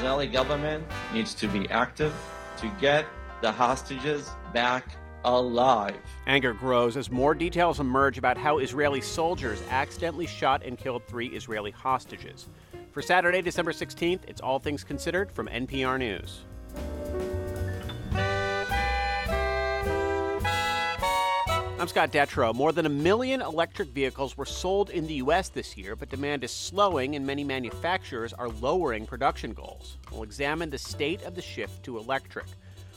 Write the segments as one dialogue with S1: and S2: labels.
S1: Israeli government needs to be active to get the hostages back alive.
S2: Anger grows as more details emerge about how Israeli soldiers accidentally shot and killed three Israeli hostages. For Saturday, December 16th, it's All Things Considered from NPR News. I'm Scott Detrow. More than a million electric vehicles were sold in the U.S. this year, but demand is slowing and many manufacturers are lowering production goals. We'll examine the state of the shift to electric.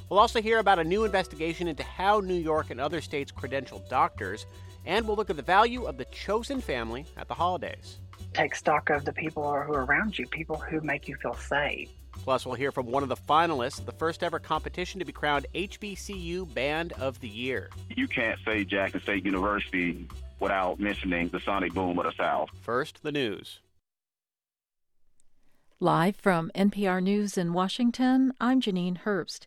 S2: We'll also hear about a new investigation into how New York and other states credential doctors, and we'll look at the value of the chosen family at the holidays.
S3: Take stock of the people who are around you, people who make you feel safe.
S2: Plus, we'll hear from one of the finalists, the first ever competition to be crowned HBCU Band of the Year.
S4: You can't say Jackson State University without mentioning the sonic boom of the South.
S2: First, the news.
S5: Live from NPR News in Washington, I'm Janine Herbst.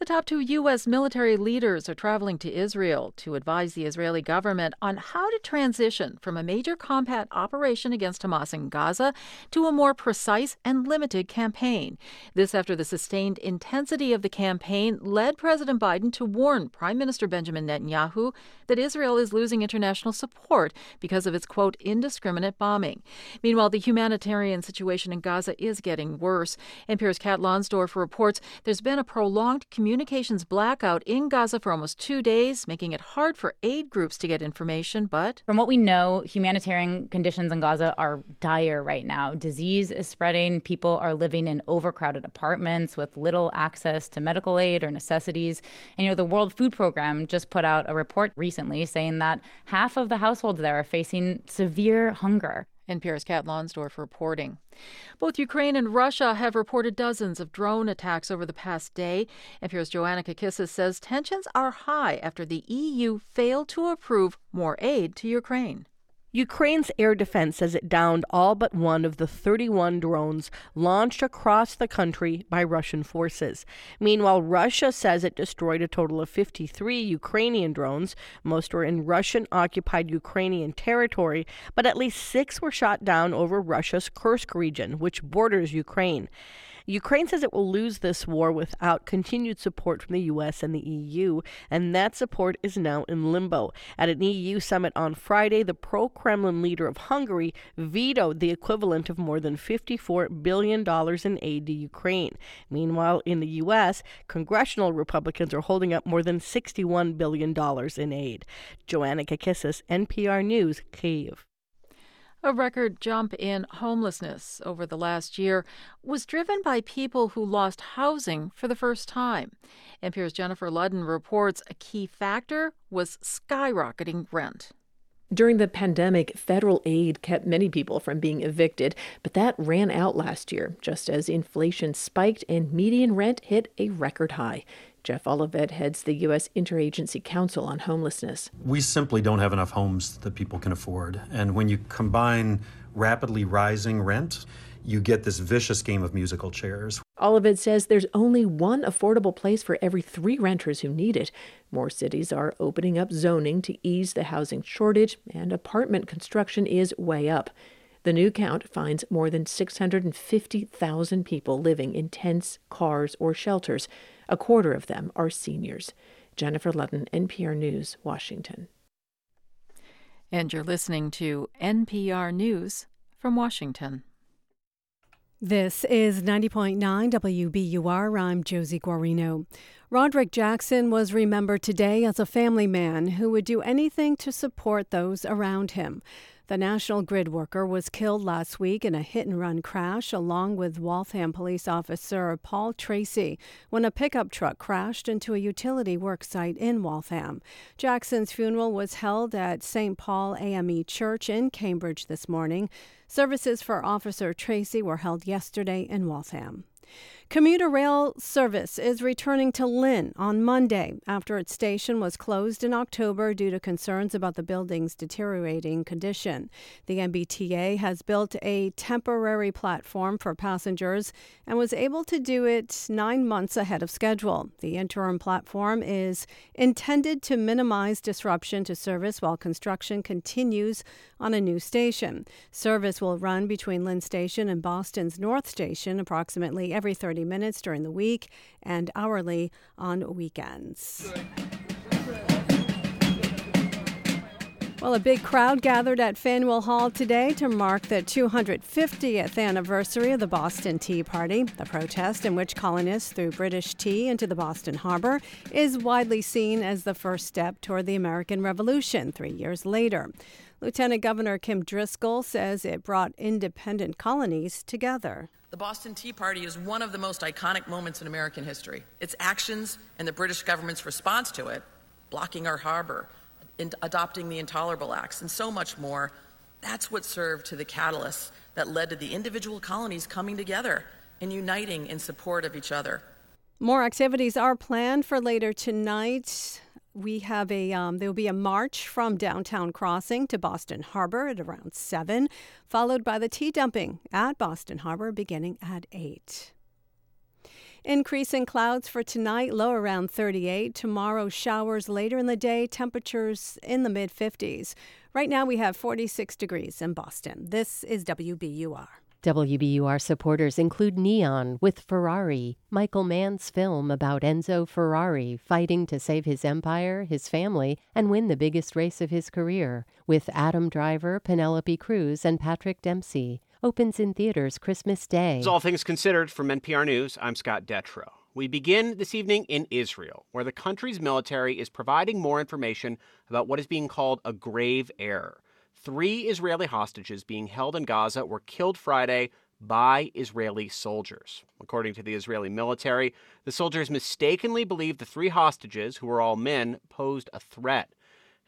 S5: The top two U.S. military leaders are traveling to Israel to advise the Israeli government on how to transition from a major combat operation against Hamas in Gaza to a more precise and limited campaign. This after the sustained intensity of the campaign led President Biden to warn Prime Minister Benjamin Netanyahu that Israel is losing international support because of its, quote, indiscriminate bombing. Meanwhile, the humanitarian situation in Gaza is getting worse. NPR's Kat Lonsdorf reports there's been a prolonged communications blackout in Gaza for almost two days, making it hard for aid groups to get information. But
S6: from what we know, humanitarian conditions in Gaza are dire right now. Disease is spreading. People are living in overcrowded apartments with little access to medical aid or necessities. And, you know, the World Food Program just put out a report recently saying that half of the households there are facing severe hunger.
S5: NPR's Kat Lonsdorf reporting. Both Ukraine and Russia have reported dozens of drone attacks over the past day. NPR's Joanna Kakissis says tensions are high after the EU failed to approve more aid to Ukraine.
S7: Ukraine's air defense says it downed all but one of the 31 drones launched across the country by Russian forces. Meanwhile, Russia says it destroyed a total of 53 Ukrainian drones. Most were in Russian occupied Ukrainian territory, but at least six were shot down over Russia's Kursk region, which borders Ukraine. Ukraine says it will lose this war without continued support from the U.S. and the EU, and that support is now in limbo. At an EU summit on Friday, the pro Kremlin leader of Hungary vetoed the equivalent of more than $54 billion in aid to Ukraine. Meanwhile, in the U.S., congressional Republicans are holding up more than $61 billion in aid. Joanna Kakissis, NPR News, Kiev.
S5: A record jump in homelessness over the last year was driven by people who lost housing for the first time. NPR's Jennifer Ludden reports a key factor was skyrocketing rent.
S8: During the pandemic, federal aid kept many people from being evicted, but that ran out last year, just as inflation spiked and median rent hit a record high. Jeff Olivet heads the U.S. Interagency Council on Homelessness.
S9: We simply don't have enough homes that people can afford. And when you combine rapidly rising rent, you get this vicious game of musical chairs.
S8: Olivet says there's only one affordable place for every three renters who need it. More cities are opening up zoning to ease the housing shortage, and apartment construction is way up. The new count finds more than 650,000 people living in tents, cars, or shelters. A quarter of them are seniors. Jennifer Ludden, NPR News, Washington.
S5: And you're listening to NPR News from Washington.
S10: This is 90.9 WBUR. I'm Josie Guarino. Roderick Jackson was remembered today as a family man who would do anything to support those around him. The National Grid worker was killed last week in a hit and run crash along with Waltham police officer Paul Tracy when a pickup truck crashed into a utility work site in Waltham. Jackson's funeral was held at St. Paul AME Church in Cambridge this morning. Services for Officer Tracy were held yesterday in Waltham. Commuter rail service is returning to Lynn on Monday after its station was closed in October due to concerns about the building's deteriorating condition. The MBTA has built a temporary platform for passengers and was able to do it nine months ahead of schedule. The interim platform is intended to minimize disruption to service while construction continues on a new station. Service will run between Lynn Station and Boston's North Station approximately every 30 minutes during the week and hourly on weekends. Well, a big crowd gathered at Faneuil Hall today to mark the 250th anniversary of the Boston Tea Party. The protest, in which colonists threw British tea into the Boston harbor, is widely seen as the first step toward the American Revolution three years later. Lieutenant Governor Kim Driscoll says it brought independent colonies together.
S11: The Boston Tea Party is one of the most iconic moments in American history. Its actions and the British government's response to it, blocking our harbor, adopting the Intolerable Acts, and so much more. That's what served to the catalyst that led to the individual colonies coming together and uniting in support of each other.
S10: More activities are planned for later tonight. We have a um, there will be a march from downtown Crossing to Boston Harbor at around seven, followed by the tea dumping at Boston Harbor beginning at eight. Increasing clouds for tonight, low around 38. Tomorrow, showers later in the day, temperatures in the mid 50s. Right now, we have 46 degrees in Boston. This is WBUR.
S12: WBUR supporters include Neon with Ferrari, Michael Mann's film about Enzo Ferrari fighting to save his empire, his family, and win the biggest race of his career, with Adam Driver, Penelope Cruz, and Patrick Dempsey opens in theaters Christmas Day.
S2: As all things considered from NPR News, I'm Scott Detrow. We begin this evening in Israel, where the country's military is providing more information about what is being called a grave error. Three Israeli hostages being held in Gaza were killed Friday by Israeli soldiers. According to the Israeli military, the soldiers mistakenly believed the three hostages, who were all men, posed a threat.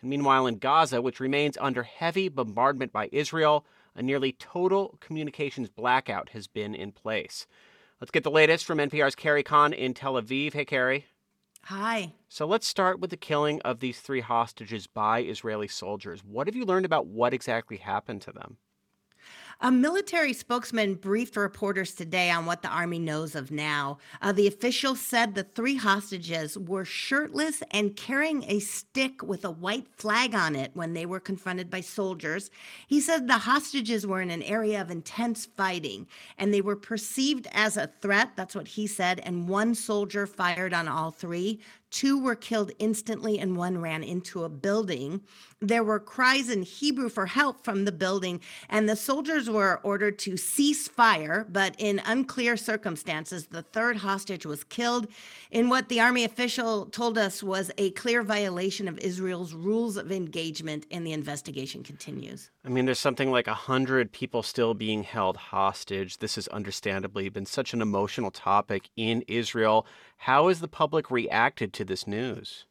S2: And meanwhile, in Gaza, which remains under heavy bombardment by Israel, a nearly total communications blackout has been in place. Let's get the latest from NPR's Carrie Kahn in Tel Aviv. Hey, Carrie.
S13: Hi.
S2: So let's start with the killing of these three hostages by Israeli soldiers. What have you learned about what exactly happened to them?
S13: A military spokesman briefed reporters today on what the Army knows of now. Uh, the official said the three hostages were shirtless and carrying a stick with a white flag on it when they were confronted by soldiers. He said the hostages were in an area of intense fighting and they were perceived as a threat. That's what he said. And one soldier fired on all three. Two were killed instantly, and one ran into a building. There were cries in Hebrew for help from the building, and the soldiers were ordered to cease fire. But in unclear circumstances, the third hostage was killed in what the army official told us was a clear violation of Israel's rules of engagement, and the investigation continues.
S2: I mean, there's something like a hundred people still being held hostage. This has understandably been such an emotional topic in Israel. How has the public reacted to this news?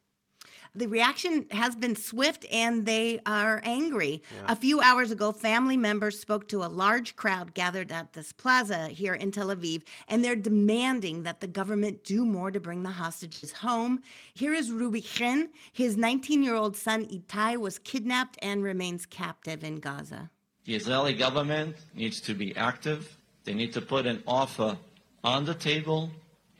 S13: the reaction has been swift and they are angry. Yeah. A few hours ago, family members spoke to a large crowd gathered at this plaza here in Tel Aviv, and they're demanding that the government do more to bring the hostages home. Here is Ruby Chen. His 19 year old son Itai was kidnapped and remains captive in Gaza.
S1: The Israeli government needs to be active. They need to put an offer on the table,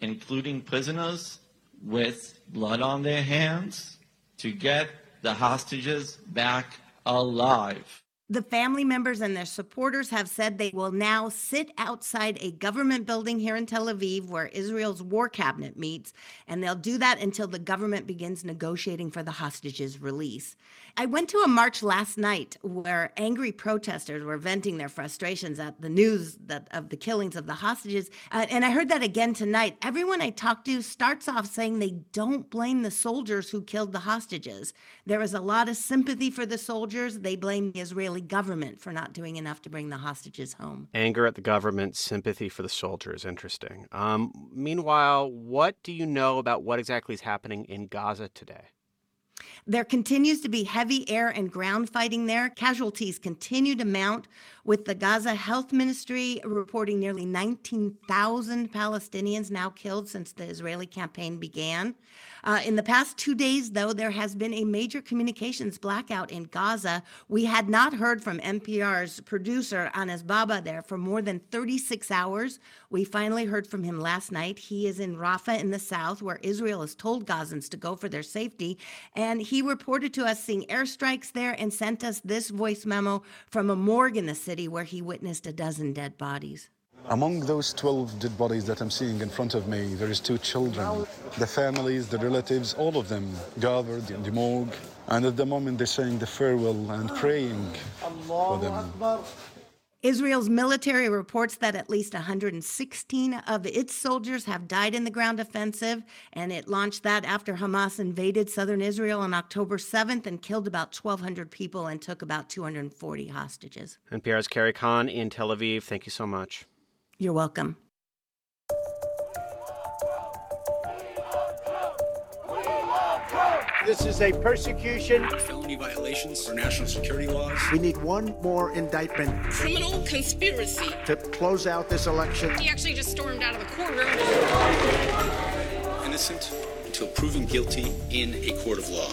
S1: including prisoners with blood on their hands to get the hostages back alive.
S13: The family members and their supporters have said they will now sit outside a government building here in Tel Aviv where Israel's war cabinet meets, and they'll do that until the government begins negotiating for the hostages' release. I went to a march last night where angry protesters were venting their frustrations at the news that of the killings of the hostages, uh, and I heard that again tonight. Everyone I talked to starts off saying they don't blame the soldiers who killed the hostages. There is a lot of sympathy for the soldiers. They blame the Israeli government for not doing enough to bring the hostages home.
S2: Anger at the government, sympathy for the soldiers. Interesting. Um, meanwhile, what do you know about what exactly is happening in Gaza today?
S13: There continues to be heavy air and ground fighting there. Casualties continue to mount, with the Gaza Health Ministry reporting nearly 19,000 Palestinians now killed since the Israeli campaign began. Uh, in the past two days, though, there has been a major communications blackout in Gaza. We had not heard from NPR's producer, Anas Baba, there for more than 36 hours. We finally heard from him last night. He is in Rafah in the south, where Israel has told Gazans to go for their safety. And he reported to us seeing airstrikes there and sent us this voice memo from a morgue in the city where he witnessed a dozen dead bodies.
S14: Among those 12 dead bodies that I'm seeing in front of me, there is two children. The families, the relatives, all of them gathered in the morgue. And at the moment, they're saying the farewell and praying for them.
S13: Israel's military reports that at least 116 of its soldiers have died in the ground offensive, and it launched that after Hamas invaded southern Israel on October 7th and killed about 1,200 people and took about 240 hostages.
S2: NPR's Carrie Kahn in Tel Aviv. Thank you so much.
S13: You're welcome.
S15: This is a persecution.
S16: Felony violations for national security laws.
S15: We need one more indictment.
S17: Criminal conspiracy.
S15: To close out this election.
S17: He actually just stormed out of the courtroom.
S16: Innocent until proven guilty in a court of law.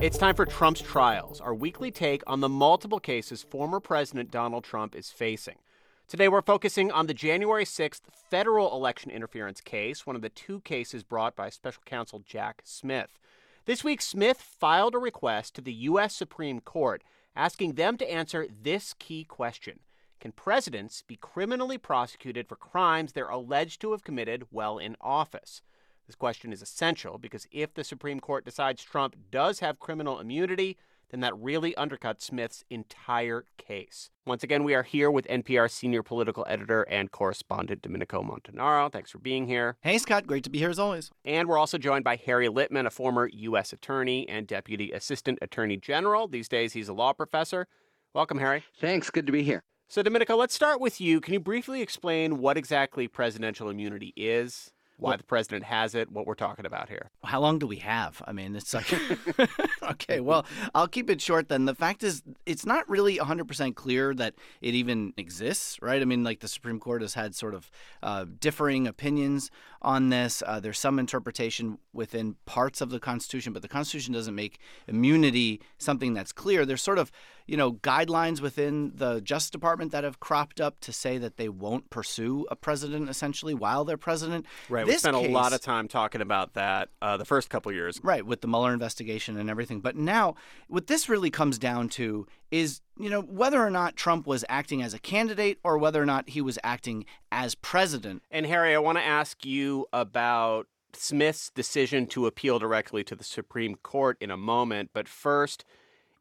S2: It's time for Trump's trials, our weekly take on the multiple cases former President Donald Trump is facing. Today, we're focusing on the January 6th federal election interference case, one of the two cases brought by special counsel Jack Smith. This week, Smith filed a request to the U.S. Supreme Court asking them to answer this key question Can presidents be criminally prosecuted for crimes they're alleged to have committed while in office? This question is essential because if the Supreme Court decides Trump does have criminal immunity, then that really undercuts Smith's entire case. Once again, we are here with NPR senior political editor and correspondent Domenico Montanaro. Thanks for being here.
S18: Hey, Scott. Great to be here as always.
S2: And we're also joined by Harry Litman, a former U.S. attorney and deputy assistant attorney general. These days, he's a law professor. Welcome, Harry.
S19: Thanks. Good to be here.
S2: So, Domenico, let's start with you. Can you briefly explain what exactly presidential immunity is? Why the president has it, what we're talking about here.
S18: How long do we have? I mean, it's like, okay, well, I'll keep it short then. The fact is, it's not really 100% clear that it even exists, right? I mean, like the Supreme Court has had sort of uh, differing opinions on this. Uh, there's some interpretation within parts of the Constitution, but the Constitution doesn't make immunity something that's clear. There's sort of, you know, guidelines within the Justice Department that have cropped up to say that they won't pursue a president essentially while they're president.
S2: Right. This we spent case, a lot of time talking about that uh, the first couple years.
S18: Right, with the Mueller investigation and everything. But now, what this really comes down to is, you know, whether or not Trump was acting as a candidate or whether or not he was acting as president.
S2: And Harry, I want to ask you about Smith's decision to appeal directly to the Supreme Court in a moment. But first,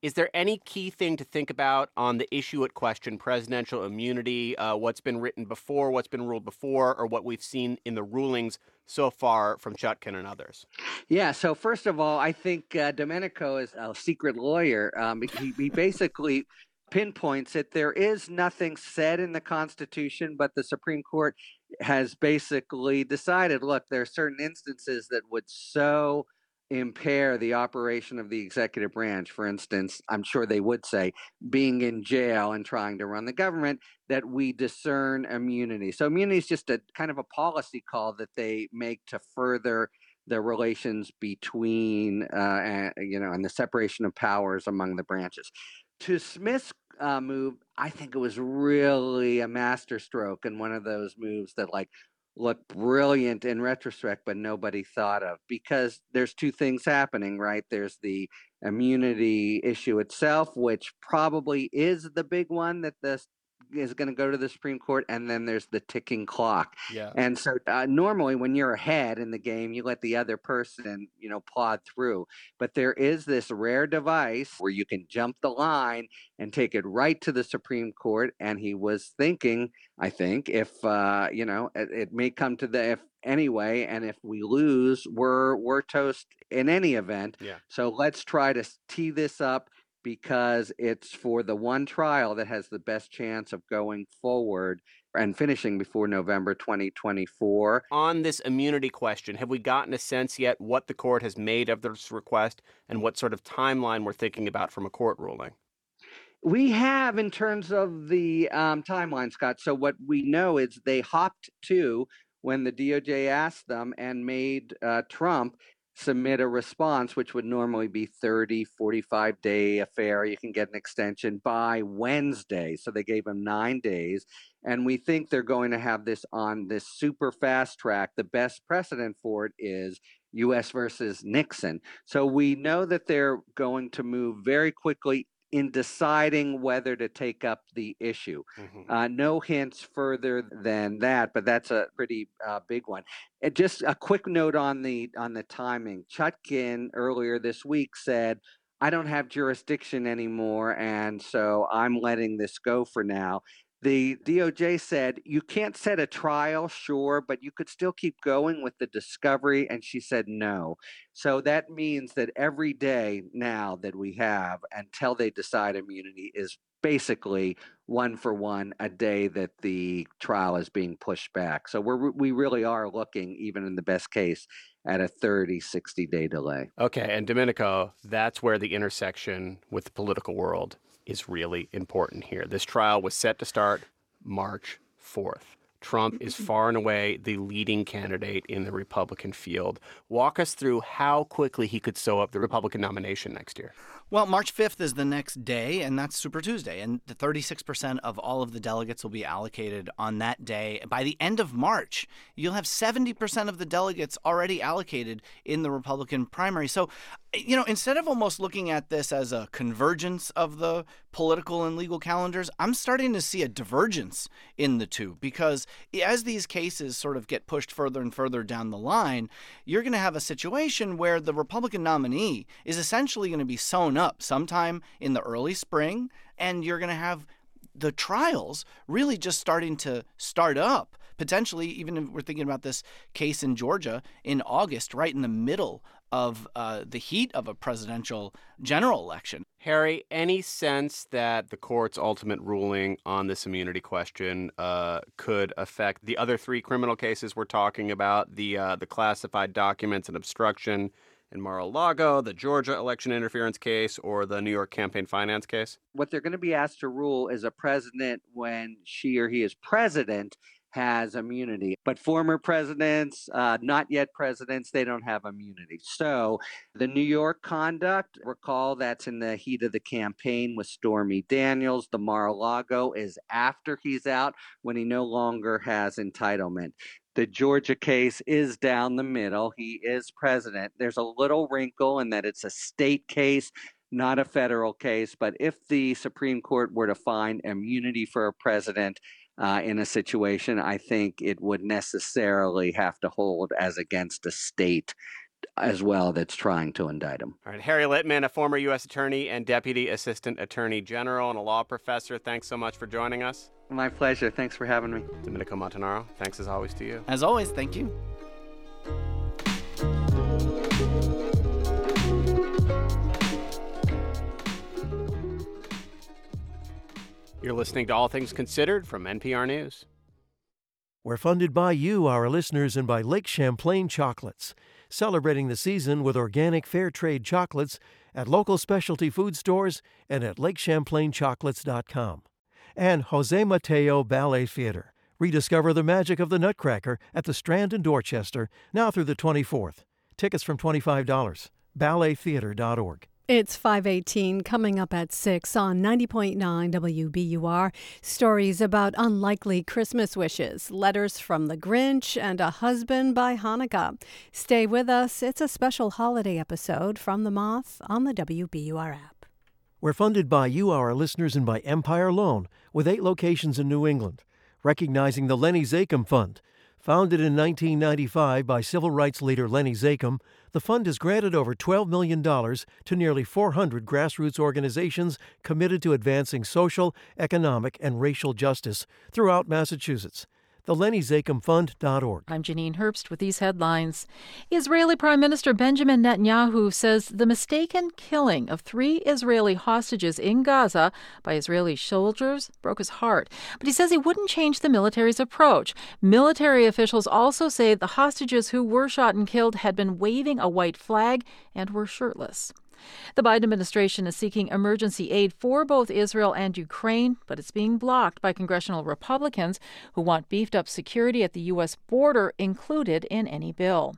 S2: is there any key thing to think about on the issue at question, presidential immunity, uh, what's been written before, what's been ruled before, or what we've seen in the rulings so far from Chutkan and others?
S19: Yeah, so first of all, I think uh, Domenico is a secret lawyer. Um, he, he basically pinpoints that there is nothing said in the Constitution, but the Supreme Court has basically decided look, there are certain instances that would so impair the operation of the executive branch. For instance, I'm sure they would say being in jail and trying to run the government, that we discern immunity. So, immunity is just a kind of a policy call that they make to further the relations between, uh, and, you know, and the separation of powers among the branches. To Smith's uh, move, I think it was really a masterstroke and one of those moves that, like, look brilliant in retrospect, but nobody thought of because there's two things happening, right? There's the immunity issue itself, which probably is the big one that the is going to go to the Supreme Court, and then there's the ticking clock.
S18: Yeah.
S19: And so uh, normally, when you're ahead in the game, you let the other person, you know, plod through. But there is this rare device where you can jump the line and take it right to the Supreme Court. And he was thinking, I think, if uh, you know, it, it may come to the if anyway, and if we lose, we're we're toast in any event.
S2: Yeah.
S19: So let's try to tee this up because it's for the one trial that has the best chance of going forward and finishing before November 2024.
S2: On this immunity question, have we gotten a sense yet what the court has made of this request and what sort of timeline we're thinking about from a court ruling?
S19: We have in terms of the um, timeline, Scott. So, what we know is they hopped to when the DOJ asked them and made uh, Trump submit a response, which would normally be 30, 45 day affair. You can get an extension by Wednesday. So they gave him nine days. And we think they're going to have this on this super fast track. The best precedent for it is US versus Nixon. So we know that they're going to move very quickly in deciding whether to take up the issue. Mm-hmm. Uh, no hints further than that, but that's a pretty uh, big one. And just a quick note on the on the timing. Chutkan earlier this week said, "I don't have jurisdiction anymore, and so I'm letting this go for now." The DOJ said you can't set a trial, sure, but you could still keep going with the discovery. And she said no. So that means that every day now that we have until they decide immunity is basically one for one a day that the trial is being pushed back. So we're we really are looking, even in the best case, at a 30, 60 day delay.
S2: Okay, and Domenico, that's where the intersection with the political world is really important here. This trial was set to start March 4th. Trump is mm-hmm. far and away the leading candidate in the Republican field. Walk us through how quickly he could sew up the Republican nomination next year.
S18: Well, March 5th is the next day, and that's Super Tuesday. And the 36% of all of the delegates will be allocated on that day. By the end of March, you'll have 70% of the delegates already allocated in the Republican primary. So, you know, instead of almost looking at this as a convergence of the political and legal calendars, I'm starting to see a divergence in the two because as these cases sort of get pushed further and further down the line, you're going to have a situation where the Republican nominee is essentially going to be sewn up sometime in the early spring, and you're going to have the trials really just starting to start up. Potentially, even if we're thinking about this case in Georgia in August, right in the middle of uh, the heat of a presidential general election.
S2: Harry, any sense that the court's ultimate ruling on this immunity question uh, could affect the other three criminal cases we're talking about the uh, the classified documents and obstruction in Mar-a-Lago, the Georgia election interference case, or the New York campaign finance case?
S19: What they're going to be asked to rule is a president when she or he is president has immunity. But former presidents, uh, not yet presidents, they don't have immunity. So the New York conduct, recall that's in the heat of the campaign with Stormy Daniels. The Mar a Lago is after he's out when he no longer has entitlement. The Georgia case is down the middle. He is president. There's a little wrinkle in that it's a state case, not a federal case. But if the Supreme Court were to find immunity for a president, uh, in a situation, I think it would necessarily have to hold as against a state as well that's trying to indict him.
S2: All right, Harry Litman, a former U.S. Attorney and Deputy Assistant Attorney General and a law professor, thanks so much for joining us.
S19: My pleasure. Thanks for having me.
S2: Domenico Montanaro, thanks as always to you.
S18: As always, thank you.
S2: You're listening to All Things Considered from NPR News.
S20: We're funded by you, our listeners, and by Lake Champlain Chocolates, celebrating the season with organic fair trade chocolates at local specialty food stores and at lakechamplainchocolates.com and Jose Mateo Ballet Theater. Rediscover the magic of the Nutcracker at the Strand in Dorchester now through the 24th. Tickets from $25. BalletTheater.org.
S10: It's 518 coming up at 6 on 90.9 WBUR. Stories about unlikely Christmas wishes, letters from the Grinch, and a husband by Hanukkah. Stay with us. It's a special holiday episode from The Moth on the WBUR app.
S20: We're funded by you, our listeners, and by Empire Loan, with eight locations in New England, recognizing the Lenny Zakim Fund. Founded in 1995 by civil rights leader Lenny Zakim, the fund has granted over $12 million to nearly 400 grassroots organizations committed to advancing social, economic, and racial justice throughout Massachusetts thelennyzakimfund.org.
S5: I'm Janine Herbst with these headlines. Israeli Prime Minister Benjamin Netanyahu says the mistaken killing of three Israeli hostages in Gaza by Israeli soldiers broke his heart. But he says he wouldn't change the military's approach. Military officials also say the hostages who were shot and killed had been waving a white flag and were shirtless. The Biden administration is seeking emergency aid for both Israel and Ukraine, but it's being blocked by congressional Republicans who want beefed up security at the U.S. border included in any bill.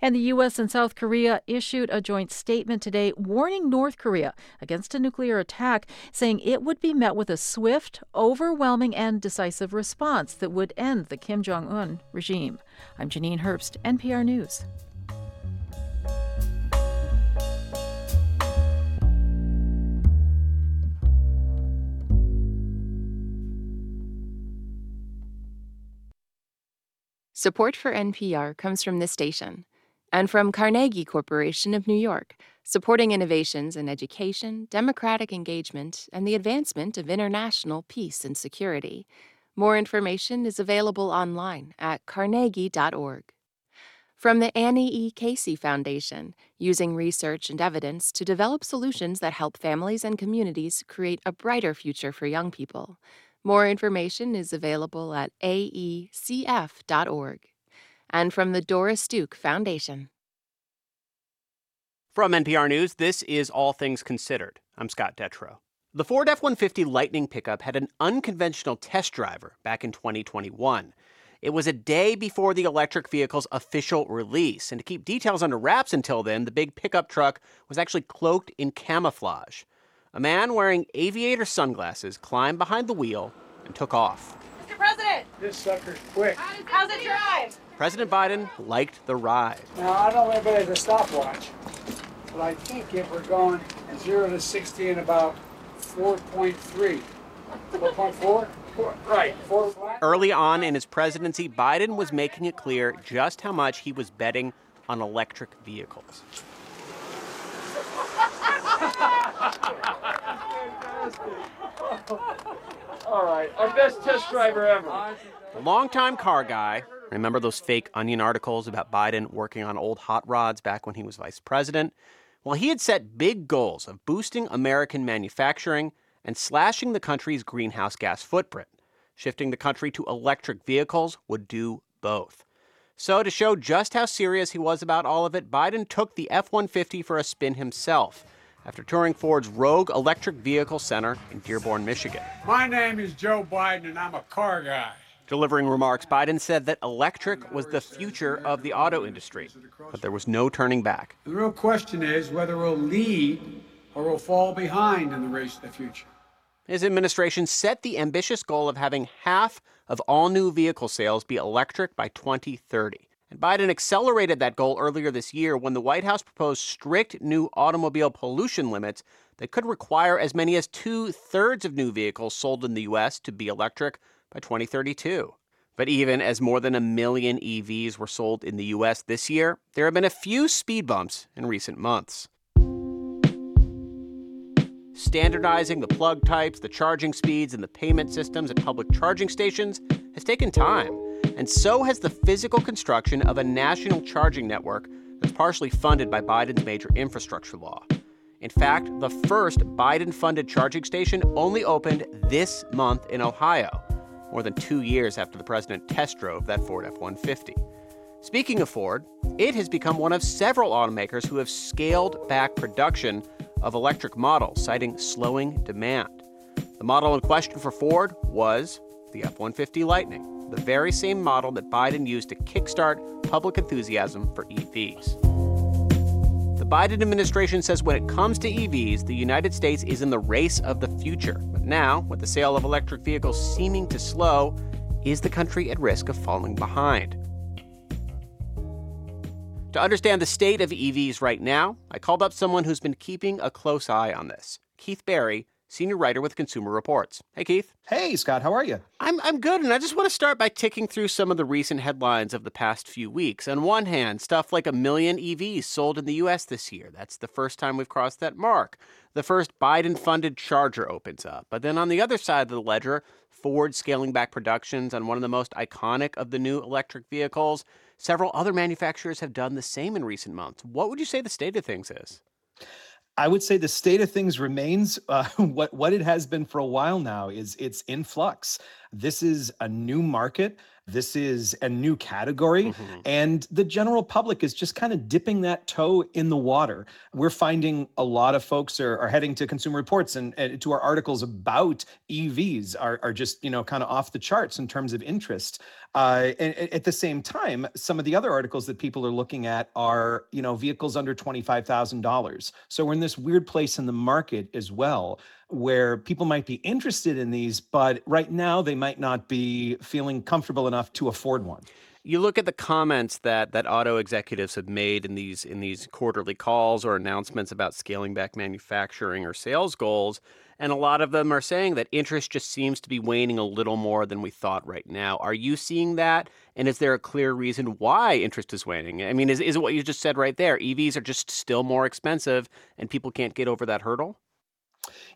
S5: And the U.S. and South Korea issued a joint statement today warning North Korea against a nuclear attack, saying it would be met with a swift, overwhelming, and decisive response that would end the Kim Jong un regime. I'm Janine Herbst, NPR News.
S2: Support for NPR comes from this station and from Carnegie Corporation of New York, supporting innovations in education, democratic engagement, and the advancement of international peace and security. More information is available online at carnegie.org. From the Annie E. Casey Foundation, using research and evidence to develop solutions that help families and communities create a brighter future for young people. More information is available at aecf.org. And from the Doris Duke Foundation. From NPR News, this is All Things Considered. I'm Scott Detrow. The Ford F 150 Lightning pickup had an unconventional test driver back in 2021. It was a day before the electric vehicle's official release, and to keep details under wraps until then, the big pickup truck was actually cloaked in camouflage. A man wearing aviator sunglasses climbed behind the wheel and took off.
S17: Mr. President!
S15: This sucker's quick.
S17: How's it drive?
S2: President Biden liked the ride.
S21: Now, I don't have it as a stopwatch, but I think if we're going 0 to 60 in about 4.3. 4.4? Right, 4.
S2: Early on in his presidency, Biden was making it clear just how much he was betting on electric vehicles.
S21: All right, our best test driver ever.
S2: Longtime car guy, remember those fake onion articles about Biden working on old hot rods back when he was vice president? Well, he had set big goals of boosting American manufacturing and slashing the country's greenhouse gas footprint. Shifting the country to electric vehicles would do both. So, to show just how serious he was about all of it, Biden took the F 150 for a spin himself after touring Ford's Rouge Electric Vehicle Center in Dearborn, Michigan.
S21: My name is Joe Biden, and I'm a car guy.
S2: Delivering remarks, Biden said that electric was the future of the auto industry, but there was no turning back.
S21: The real question is whether we'll lead or we'll fall behind in the race to the future.
S2: His administration set the ambitious goal of having half of all new vehicle sales be electric by 2030. And Biden accelerated that goal earlier this year when the White House proposed strict new automobile pollution limits that could require as many as two thirds of new vehicles sold in the U.S. to be electric by 2032. But even as more than a million EVs were sold in the U.S. this year, there have been a few speed bumps in recent months. Standardizing the plug types, the charging speeds, and the payment systems at public charging stations has taken time, and so has the physical construction of a national charging network that's partially funded by Biden's major infrastructure law. In fact, the first Biden funded charging station only opened this month in Ohio, more than two years after the president test drove that Ford F 150. Speaking of Ford, it has become one of several automakers who have scaled back production of electric models, citing slowing demand. The model in question for Ford was the F 150 Lightning, the very same model that Biden used to kickstart public enthusiasm for EVs. The Biden administration says when it comes to EVs, the United States is in the race of the future. But now, with the sale of electric vehicles seeming to slow, is the country at risk of falling behind? To understand the state of EVs right now, I called up someone who's been keeping a close eye on this Keith Barry, senior writer with Consumer Reports. Hey, Keith.
S22: Hey, Scott, how are you?
S2: I'm, I'm good, and I just want to start by ticking through some of the recent headlines of the past few weeks. On one hand, stuff like a million EVs sold in the U.S. this year. That's the first time we've crossed that mark. The first Biden funded charger opens up. But then on the other side of the ledger, Ford scaling back productions on one of the most iconic of the new electric vehicles. Several other manufacturers have done the same in recent months. What would you say the state of things is?
S22: I would say the state of things remains uh, what what it has been for a while now. Is it's in flux. This is a new market. This is a new category. Mm-hmm. And the general public is just kind of dipping that toe in the water. We're finding a lot of folks are, are heading to consumer reports and, and, to our articles about EVs are, are just, you know, kind of off the charts in terms of interest. Uh, and, and at the same time, some of the other articles that people are looking at are, you know, vehicles under $25,000. So we're in this weird place in the market as well where people might be interested in these, but right now they might not be feeling comfortable enough to afford one.
S2: You look at the comments that that auto executives have made in these in these quarterly calls or announcements about scaling back manufacturing or sales goals, and a lot of them are saying that interest just seems to be waning a little more than we thought right now. Are you seeing that? And is there a clear reason why interest is waning? I mean, is is it what you just said right there? EVs are just still more expensive and people can't get over that hurdle?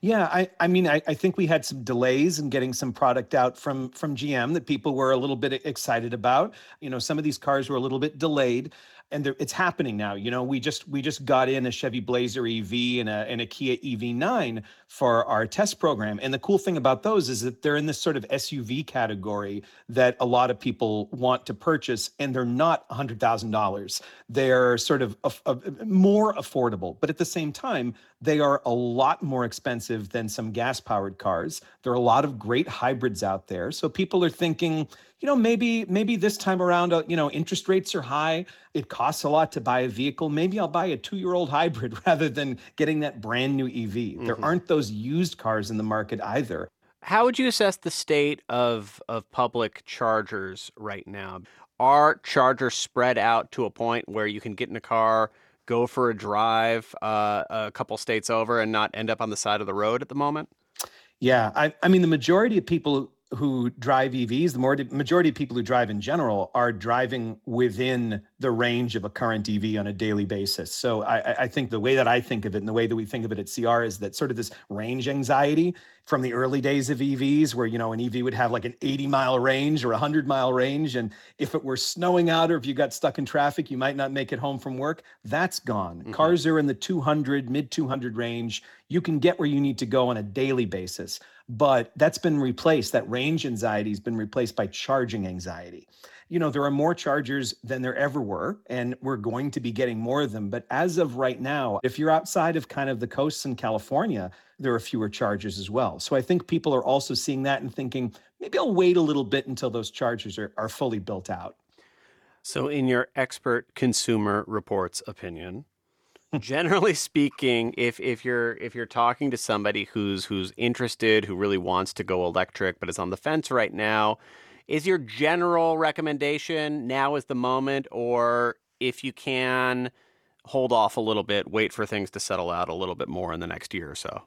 S22: Yeah, I, I mean, I, I think we had some delays in getting some product out from from GM that people were a little bit excited about. You know, some of these cars were a little bit delayed and it's happening now. You know, we just we just got in a Chevy Blazer EV and a and a Kia EV9 for our test program. And the cool thing about those is that they're in this sort of SUV category that a lot of people want to purchase, and they're not hundred thousand dollars. They're sort of a, a, more affordable, but at the same time, they are a lot more expensive than some gas powered cars. There are a lot of great hybrids out there, so people are thinking you know, maybe maybe this time around, uh, you know, interest rates are high. It costs a lot to buy a vehicle. Maybe I'll buy a two-year-old hybrid rather than getting that brand new EV. Mm-hmm. There aren't those used cars in the market either.
S2: How would you assess the state of of public chargers right now? Are chargers spread out to a point where you can get in a car, go for a drive uh, a couple states over, and not end up on the side of the road at the moment?
S22: Yeah, I, I mean, the majority of people who drive EVs, the more majority of people who drive in general are driving within the range of a current EV on a daily basis. So I, I, think the way that I think of it and the way that we think of it at CR is that sort of this range anxiety from the early days of EVs, where you know an EV would have like an 80 mile range or a 100 mile range, and if it were snowing out or if you got stuck in traffic, you might not make it home from work. That's gone. Mm-hmm. Cars are in the 200, mid 200 range. You can get where you need to go on a daily basis but that's been replaced. That range anxiety has been replaced by charging anxiety. You know, there are more chargers than there ever were, and we're going to be getting more of them. But as of right now, if you're outside of kind of the coasts in California, there are fewer chargers as well. So I think people are also seeing that and thinking, maybe I'll wait a little bit until those chargers are, are fully built out.
S2: So, in your expert consumer reports opinion, generally speaking, if if you're if you're talking to somebody who's who's interested, who really wants to go electric but is on the fence right now, is your general recommendation now is the moment or if you can hold off a little bit, wait for things to settle out a little bit more in the next year or so?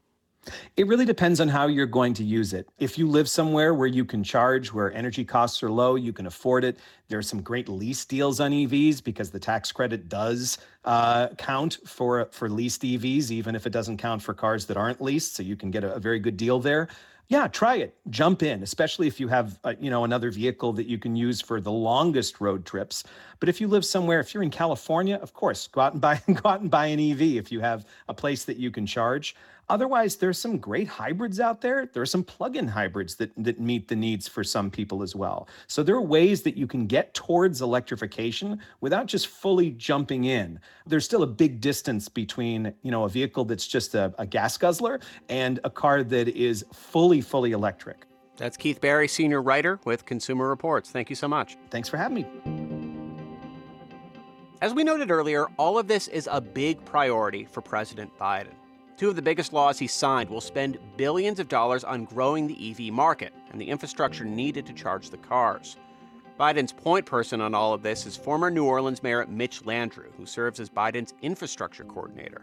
S22: It really depends on how you're going to use it. If you live somewhere where you can charge, where energy costs are low, you can afford it. There are some great lease deals on EVs because the tax credit does uh, count for for leased EVs, even if it doesn't count for cars that aren't leased. So you can get a, a very good deal there yeah try it jump in especially if you have uh, you know another vehicle that you can use for the longest road trips but if you live somewhere if you're in california of course go out and buy go out and buy an ev if you have a place that you can charge Otherwise, there's some great hybrids out there. There are some plug-in hybrids that, that meet the needs for some people as well. So there are ways that you can get towards electrification without just fully jumping in. There's still a big distance between, you know, a vehicle that's just a, a gas guzzler and a car that is fully, fully electric.
S2: That's Keith Barry, senior writer with Consumer Reports. Thank you so much.
S22: Thanks for having me.
S2: As we noted earlier, all of this is a big priority for President Biden. Two of the biggest laws he signed will spend billions of dollars on growing the EV market and the infrastructure needed to charge the cars. Biden's point person on all of this is former New Orleans Mayor Mitch Landrieu, who serves as Biden's infrastructure coordinator.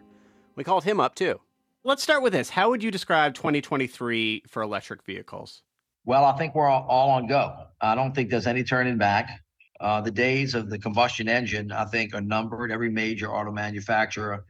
S2: We called him up too. Let's start with this. How would you describe 2023 for electric vehicles?
S23: Well, I think we're all, all on go. I don't think there's any turning back. Uh, the days of the combustion engine, I think, are numbered. Every major auto manufacturer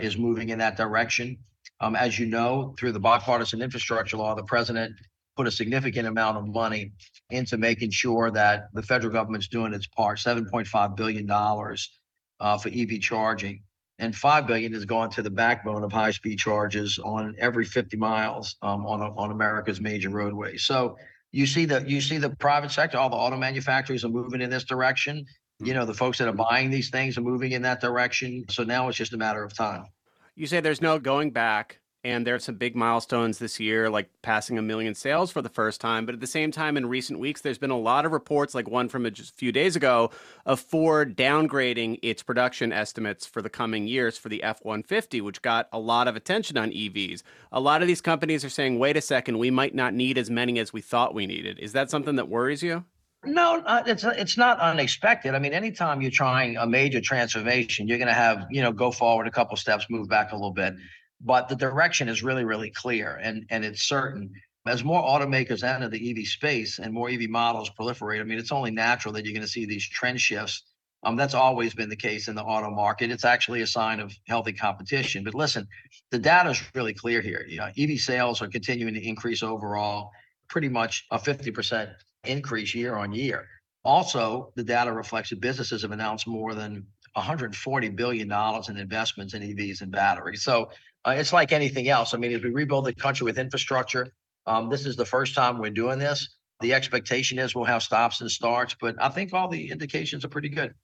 S23: is moving in that direction. Um, as you know, through the bipartisan infrastructure law, the president put a significant amount of money into making sure that the federal government's doing its part, $7.5 billion uh, for EV charging. And five billion is going to the backbone of high-speed charges on every 50 miles um, on on America's major roadways. So, you see the you see the private sector, all the auto manufacturers are moving in this direction. You know, the mm-hmm. folks that are buying these things are moving in that direction. So now it's just a matter of time.
S2: You say there's no going back, and there are some big milestones this year, like passing a million sales for the first time. But at the same time, in recent weeks, there's been a lot of reports, like one from a few days ago, of Ford downgrading its production estimates for the coming years for the F 150, which got a lot of attention on EVs. A lot of these companies are saying, wait a second, we might not need as many as we thought we needed. Is that something that worries you?
S23: No, uh, it's it's not unexpected. I mean, anytime you're trying a major transformation, you're going to have you know go forward a couple steps, move back a little bit, but the direction is really really clear and and it's certain. As more automakers enter the EV space and more EV models proliferate, I mean, it's only natural that you're going to see these trend shifts. Um, that's always been the case in the auto market. It's actually a sign of healthy competition. But listen, the data is really clear here. You know, EV sales are continuing to increase overall, pretty much a 50% increase year on year. Also, the data reflects that businesses have announced more than 140 billion dollars in investments in EVs and batteries. So uh, it's like anything else. I mean, as we rebuild the country with infrastructure, um, this is the first time we're doing this. The expectation is we'll have stops and starts, but I think all the indications are pretty good.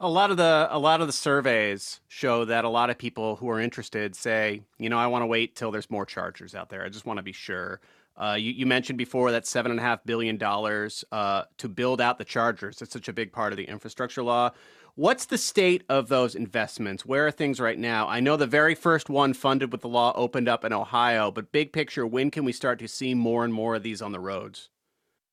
S2: A lot of the a lot of the surveys show that a lot of people who are interested say, you know, I want to wait till there's more chargers out there. I just want to be sure. Uh, you, you, mentioned before that seven and a half billion dollars uh, to build out the chargers. It's such a big part of the infrastructure law. What's the state of those investments? Where are things right now? I know the very first one funded with the law opened up in Ohio, but big picture, when can we start to see more and more of these on the roads?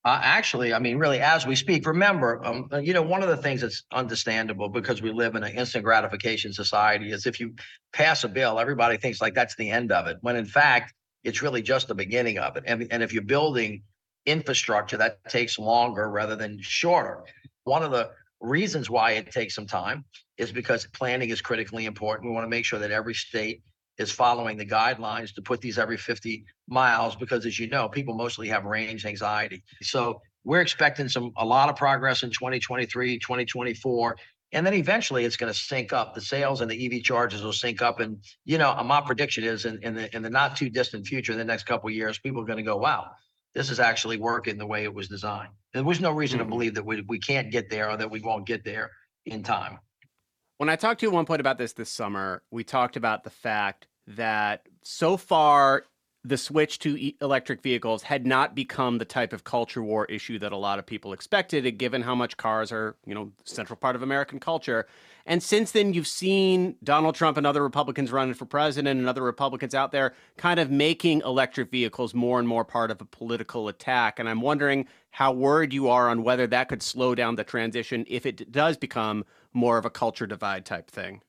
S23: Uh, actually, I mean, really, as we speak, remember, um, you know, one of the things that's understandable because we live in an instant gratification society is if you pass a bill, everybody thinks like that's the end of it, when in fact, it's really just the beginning of it. And, and if you're building infrastructure, that takes longer rather than shorter. One of the reasons why it takes some time is because planning is critically important. We want to make sure that every state is following the guidelines to put these every 50 miles because as you know people mostly have range anxiety so we're expecting some a lot of progress in 2023 2024 and then eventually it's going to sync up. The sales and the ev charges will sync up. And you know my prediction is in, in the in the not too distant future in the next couple of years people are going to go wow this is actually working the way it was designed. There was no reason mm-hmm. to believe that we, we can't get there or that we won't get there in time.
S2: When I talked to you at one point about this this summer, we talked about the fact that so far the switch to electric vehicles had not become the type of culture war issue that a lot of people expected, given how much cars are, you know, central part of American culture. And since then, you've seen Donald Trump and other Republicans running for president and other Republicans out there kind of making electric vehicles more and more part of a political attack. And I'm wondering how worried you are on whether that could slow down the transition if it does become more of a culture divide type thing.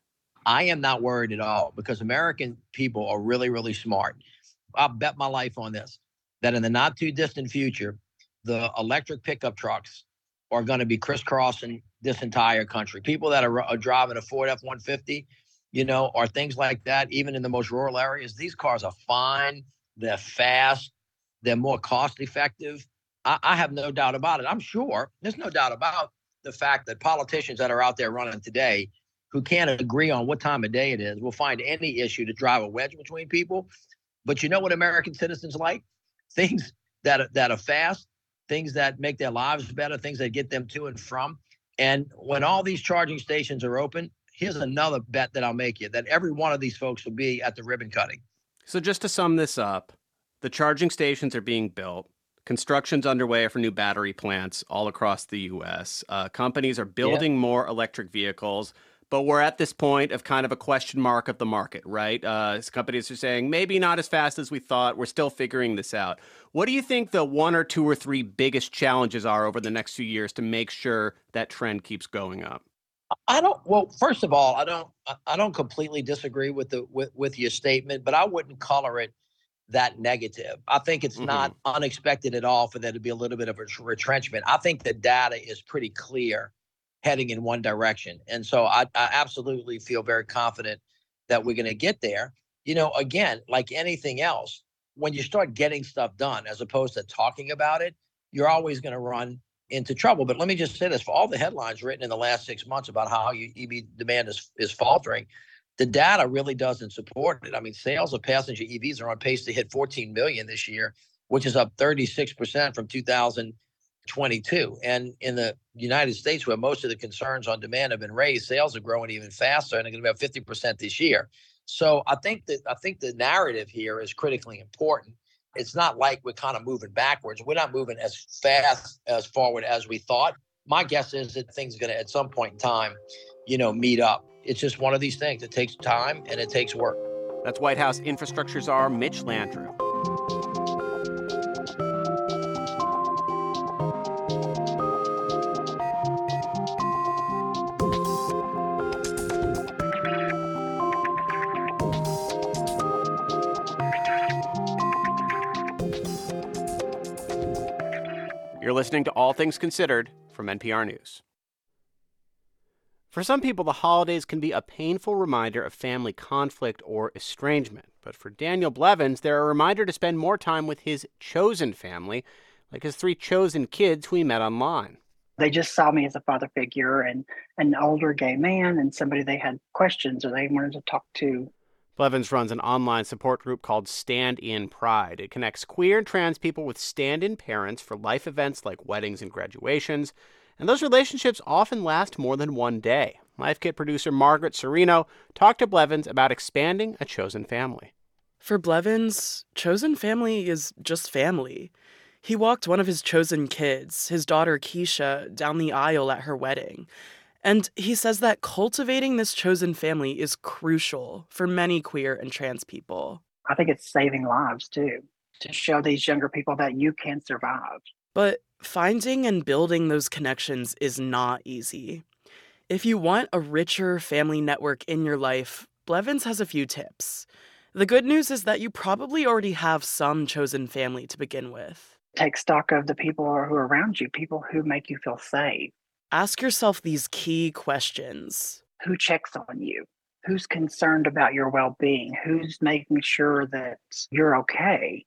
S23: I am not worried at all because American people are really, really smart. I'll bet my life on this that in the not too distant future, the electric pickup trucks are going to be crisscrossing this entire country. People that are, are driving a Ford F 150, you know, or things like that, even in the most rural areas, these cars are fine. They're fast. They're more cost effective. I, I have no doubt about it. I'm sure there's no doubt about the fact that politicians that are out there running today who can't agree on what time of day it is will find any issue to drive a wedge between people. But you know what American citizens like? Things that are, that are fast, things that make their lives better, things that get them to and from. And when all these charging stations are open, here's another bet that I'll make you that every one of these folks will be at the ribbon cutting.
S2: So just to sum this up, the charging stations are being built. Construction's underway for new battery plants all across the U.S. Uh, companies are building yeah. more electric vehicles but we're at this point of kind of a question mark of the market, right? Uh, companies are saying maybe not as fast as we thought. We're still figuring this out. What do you think the one or two or three biggest challenges are over the next few years to make sure that trend keeps going up?
S23: I don't. Well, first of all, I don't. I don't completely disagree with the with, with your statement, but I wouldn't color it that negative. I think it's mm-hmm. not unexpected at all for there to be a little bit of a retrenchment. I think the data is pretty clear heading in one direction. And so I, I absolutely feel very confident that we're going to get there. You know, again, like anything else, when you start getting stuff done as opposed to talking about it, you're always going to run into trouble. But let me just say this for all the headlines written in the last six months about how EV demand is, is faltering, the data really doesn't support it. I mean, sales of passenger EVs are on pace to hit 14 million this year. which is up 36% from 2022. And in the United States, where most of the concerns on demand have been raised, sales are growing even faster and they're going to be up 50% this year. So I think that I think the narrative here is critically important. It's not like we're kind of moving backwards. We're not moving as fast as forward as we thought. My guess is that things are going to, at some point in time, you know, meet up. It's just one of these things. It takes time and it takes work.
S2: That's White House infrastructure czar Mitch Landrieu. Listening to All Things Considered from NPR News. For some people, the holidays can be a painful reminder of family conflict or estrangement. But for Daniel Blevins, they're a reminder to spend more time with his chosen family, like his three chosen kids who he met online.
S24: They just saw me as a father figure and an older gay man and somebody they had questions or they wanted to talk to.
S2: Blevins runs an online support group called Stand in Pride. It connects queer and trans people with stand in parents for life events like weddings and graduations. And those relationships often last more than one day. Life Kit producer Margaret Cirino talked to Blevins about expanding a chosen family.
S25: For Blevins, chosen family is just family. He walked one of his chosen kids, his daughter Keisha, down the aisle at her wedding. And he says that cultivating this chosen family is crucial for many queer and trans people.
S24: I think it's saving lives too, to show these younger people that you can survive.
S25: But finding and building those connections is not easy. If you want a richer family network in your life, Blevins has a few tips. The good news is that you probably already have some chosen family to begin with.
S24: Take stock of the people who are around you, people who make you feel safe.
S25: Ask yourself these key questions
S24: Who checks on you? Who's concerned about your well being? Who's making sure that you're okay?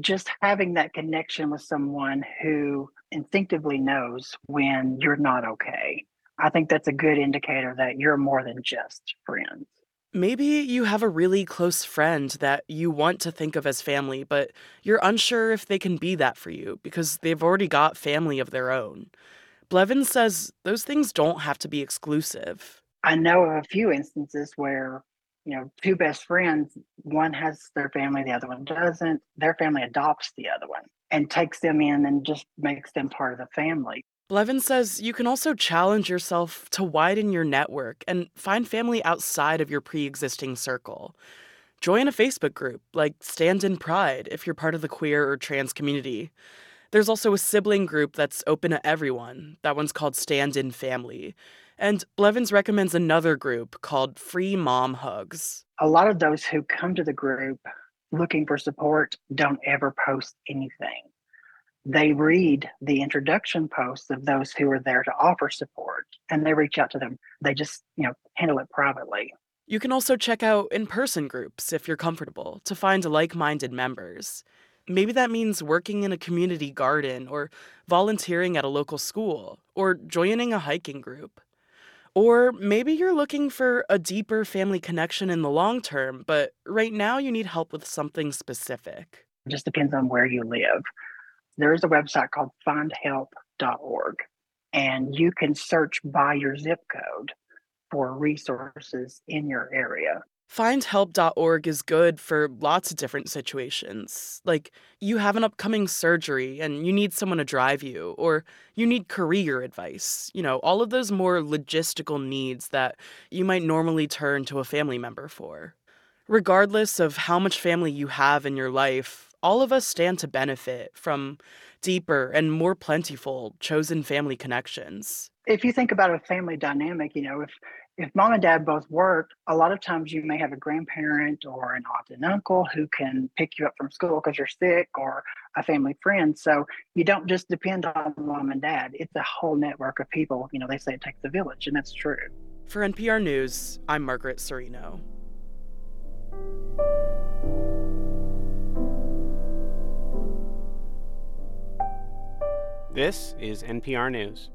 S24: Just having that connection with someone who instinctively knows when you're not okay. I think that's a good indicator that you're more than just friends.
S25: Maybe you have a really close friend that you want to think of as family, but you're unsure if they can be that for you because they've already got family of their own. Blevins says those things don't have to be exclusive.
S24: I know of a few instances where, you know, two best friends, one has their family, the other one doesn't. Their family adopts the other one and takes them in and just makes them part of the family.
S25: Blevins says you can also challenge yourself to widen your network and find family outside of your pre existing circle. Join a Facebook group like Stand in Pride if you're part of the queer or trans community. There's also a sibling group that's open to everyone. That one's called Stand in Family. And Blevins recommends another group called Free Mom Hugs.
S24: A lot of those who come to the group looking for support don't ever post anything. They read the introduction posts of those who are there to offer support and they reach out to them. They just, you know, handle it privately.
S25: You can also check out in person groups if you're comfortable to find like minded members. Maybe that means working in a community garden or volunteering at a local school or joining a hiking group. Or maybe you're looking for a deeper family connection in the long term, but right now you need help with something specific.
S24: It just depends on where you live. There is a website called findhelp.org, and you can search by your zip code for resources in your area.
S25: Findhelp.org is good for lots of different situations. Like you have an upcoming surgery and you need someone to drive you, or you need career advice. You know, all of those more logistical needs that you might normally turn to a family member for. Regardless of how much family you have in your life, all of us stand to benefit from deeper and more plentiful chosen family connections.
S24: If you think about a family dynamic, you know, if if mom and dad both work, a lot of times you may have a grandparent or an aunt and uncle who can pick you up from school because you're sick or a family friend. So you don't just depend on mom and dad. It's a whole network of people. You know, they say it takes a village, and that's true.
S25: For NPR News, I'm Margaret Cirino.
S2: This is NPR News.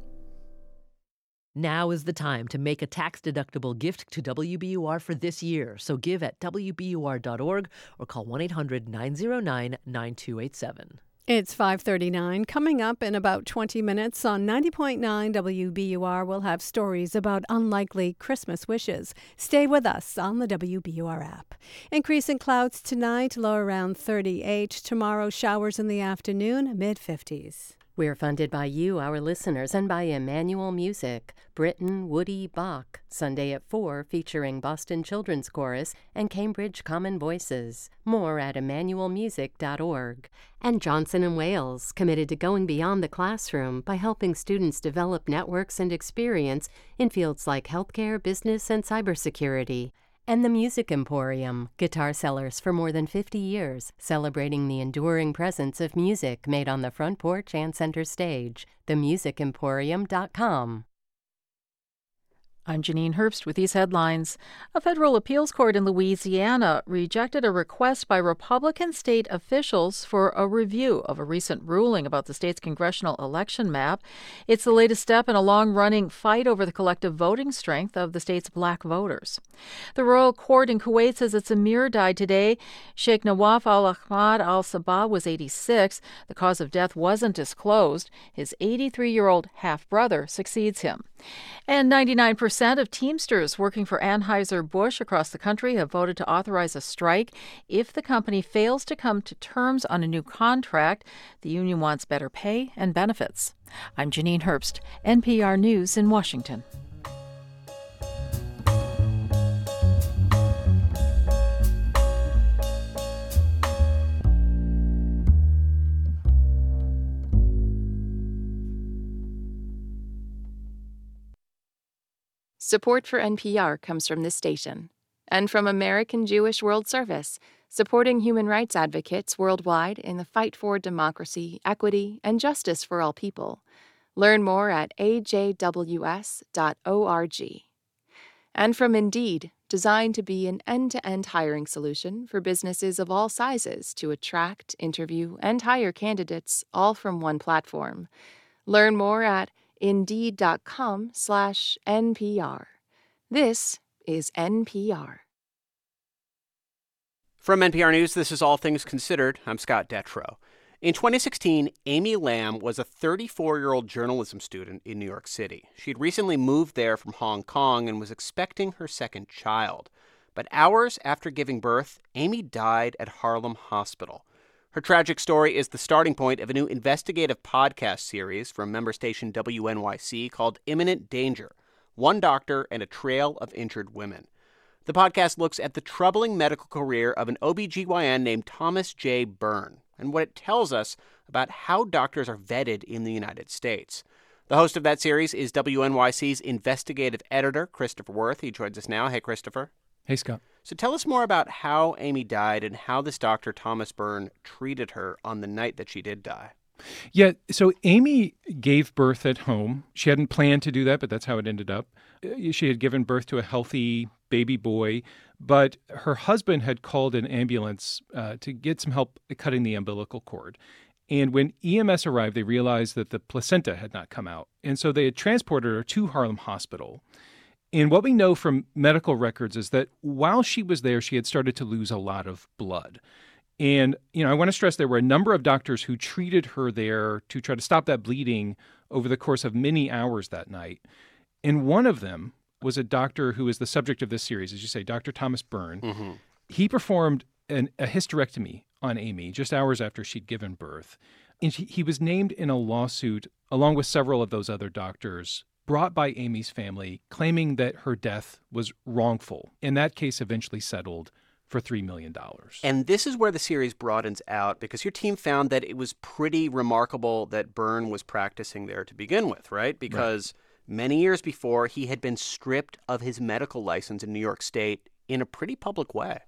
S26: Now is the time to make a tax-deductible gift to WBUR for this year. So give at WBUR.org or call 1-800-909-9287.
S10: It's 5:39. Coming up in about 20 minutes on 90.9 WBUR, we'll have stories about unlikely Christmas wishes. Stay with us on the WBUR app. Increasing clouds tonight, low around 38. Tomorrow showers in the afternoon, mid 50s.
S12: We're funded by you, our listeners, and by Emmanuel Music, Britten Woody Bach, Sunday at 4, featuring Boston Children's Chorus and Cambridge Common Voices. More at emmanuelmusic.org. And Johnson & Wales, committed to going beyond the classroom by helping students develop networks and experience in fields like healthcare, business, and cybersecurity and the Music Emporium, guitar sellers for more than 50 years, celebrating the enduring presence of music made on the front porch and center stage. TheMusicEmporium.com.
S5: I'm Janine Herbst with these headlines. A federal appeals court in Louisiana rejected a request by Republican state officials for a review of a recent ruling about the state's congressional election map. It's the latest step in a long running fight over the collective voting strength of the state's black voters. The royal court in Kuwait says its emir died today. Sheikh Nawaf al Ahmad al Sabah was 86. The cause of death wasn't disclosed. His 83 year old half brother succeeds him. And 99% of Teamsters working for Anheuser-Busch across the country have voted to authorize a strike if the company fails to come to terms on a new contract. The union wants better pay and benefits. I'm Janine Herbst, NPR News in Washington.
S27: Support for NPR comes from this station and from American Jewish World Service, supporting human rights advocates worldwide in the fight for democracy, equity, and justice for all people. Learn more at ajws.org. And from Indeed, designed to be an end to end hiring solution for businesses of all sizes to attract, interview, and hire candidates all from one platform. Learn more at indeed.com slash NPR. This is NPR.
S2: From NPR News, this is All Things Considered. I'm Scott Detrow. In 2016, Amy Lamb was a 34 year old journalism student in New York City. She had recently moved there from Hong Kong and was expecting her second child. But hours after giving birth, Amy died at Harlem Hospital. Her tragic story is the starting point of a new investigative podcast series from member station WNYC called Imminent Danger One Doctor and a Trail of Injured Women. The podcast looks at the troubling medical career of an OBGYN named Thomas J. Byrne and what it tells us about how doctors are vetted in the United States. The host of that series is WNYC's investigative editor, Christopher Worth. He joins us now. Hey, Christopher.
S28: Hey, Scott.
S2: So tell us more about how Amy died and how this doctor, Thomas Byrne, treated her on the night that she did die.
S28: Yeah, so Amy gave birth at home. She hadn't planned to do that, but that's how it ended up. Uh, she had given birth to a healthy baby boy, but her husband had called an ambulance uh, to get some help cutting the umbilical cord. And when EMS arrived, they realized that the placenta had not come out. And so they had transported her to Harlem Hospital. And what we know from medical records is that while she was there, she had started to lose a lot of blood. And, you know, I want to stress there were a number of doctors who treated her there to try to stop that bleeding over the course of many hours that night. And one of them was a doctor who is the subject of this series, as you say, Dr. Thomas Byrne.
S2: Mm-hmm.
S28: He performed an, a hysterectomy on Amy just hours after she'd given birth. And he was named in a lawsuit along with several of those other doctors brought by Amy's family, claiming that her death was wrongful. And that case eventually settled for $3 million.
S2: And this is where the series broadens out because your team found that it was pretty remarkable that Byrne was practicing there to begin with, right? Because right. many years before, he had been stripped of his medical license in New York State in a pretty public way.